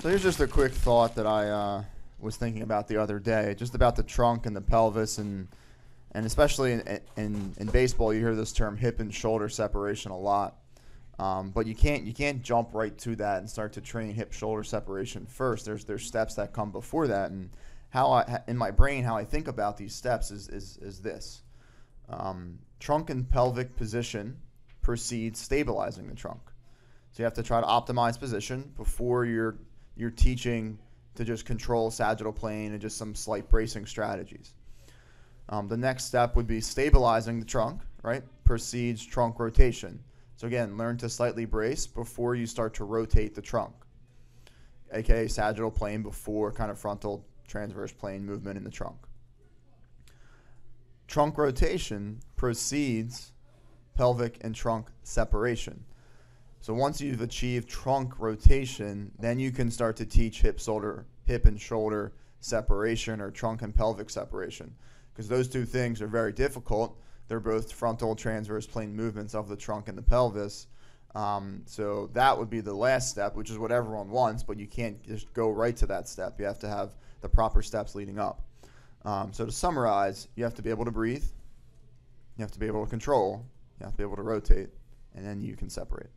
So here's just a quick thought that I uh, was thinking about the other day, just about the trunk and the pelvis, and and especially in, in in baseball, you hear this term hip and shoulder separation a lot. Um, but you can't you can't jump right to that and start to train hip shoulder separation first. There's there's steps that come before that, and how I in my brain how I think about these steps is is, is this: um, trunk and pelvic position precedes stabilizing the trunk. So you have to try to optimize position before you're you're teaching to just control sagittal plane and just some slight bracing strategies. Um, the next step would be stabilizing the trunk, right? Precedes trunk rotation. So again, learn to slightly brace before you start to rotate the trunk, aka sagittal plane before kind of frontal transverse plane movement in the trunk. Trunk rotation precedes pelvic and trunk separation. So once you've achieved trunk rotation, then you can start to teach hip shoulder hip and shoulder separation or trunk and pelvic separation because those two things are very difficult. They're both frontal transverse plane movements of the trunk and the pelvis. Um, so that would be the last step, which is what everyone wants, but you can't just go right to that step. You have to have the proper steps leading up. Um, so to summarize, you have to be able to breathe, you have to be able to control, you have to be able to rotate, and then you can separate.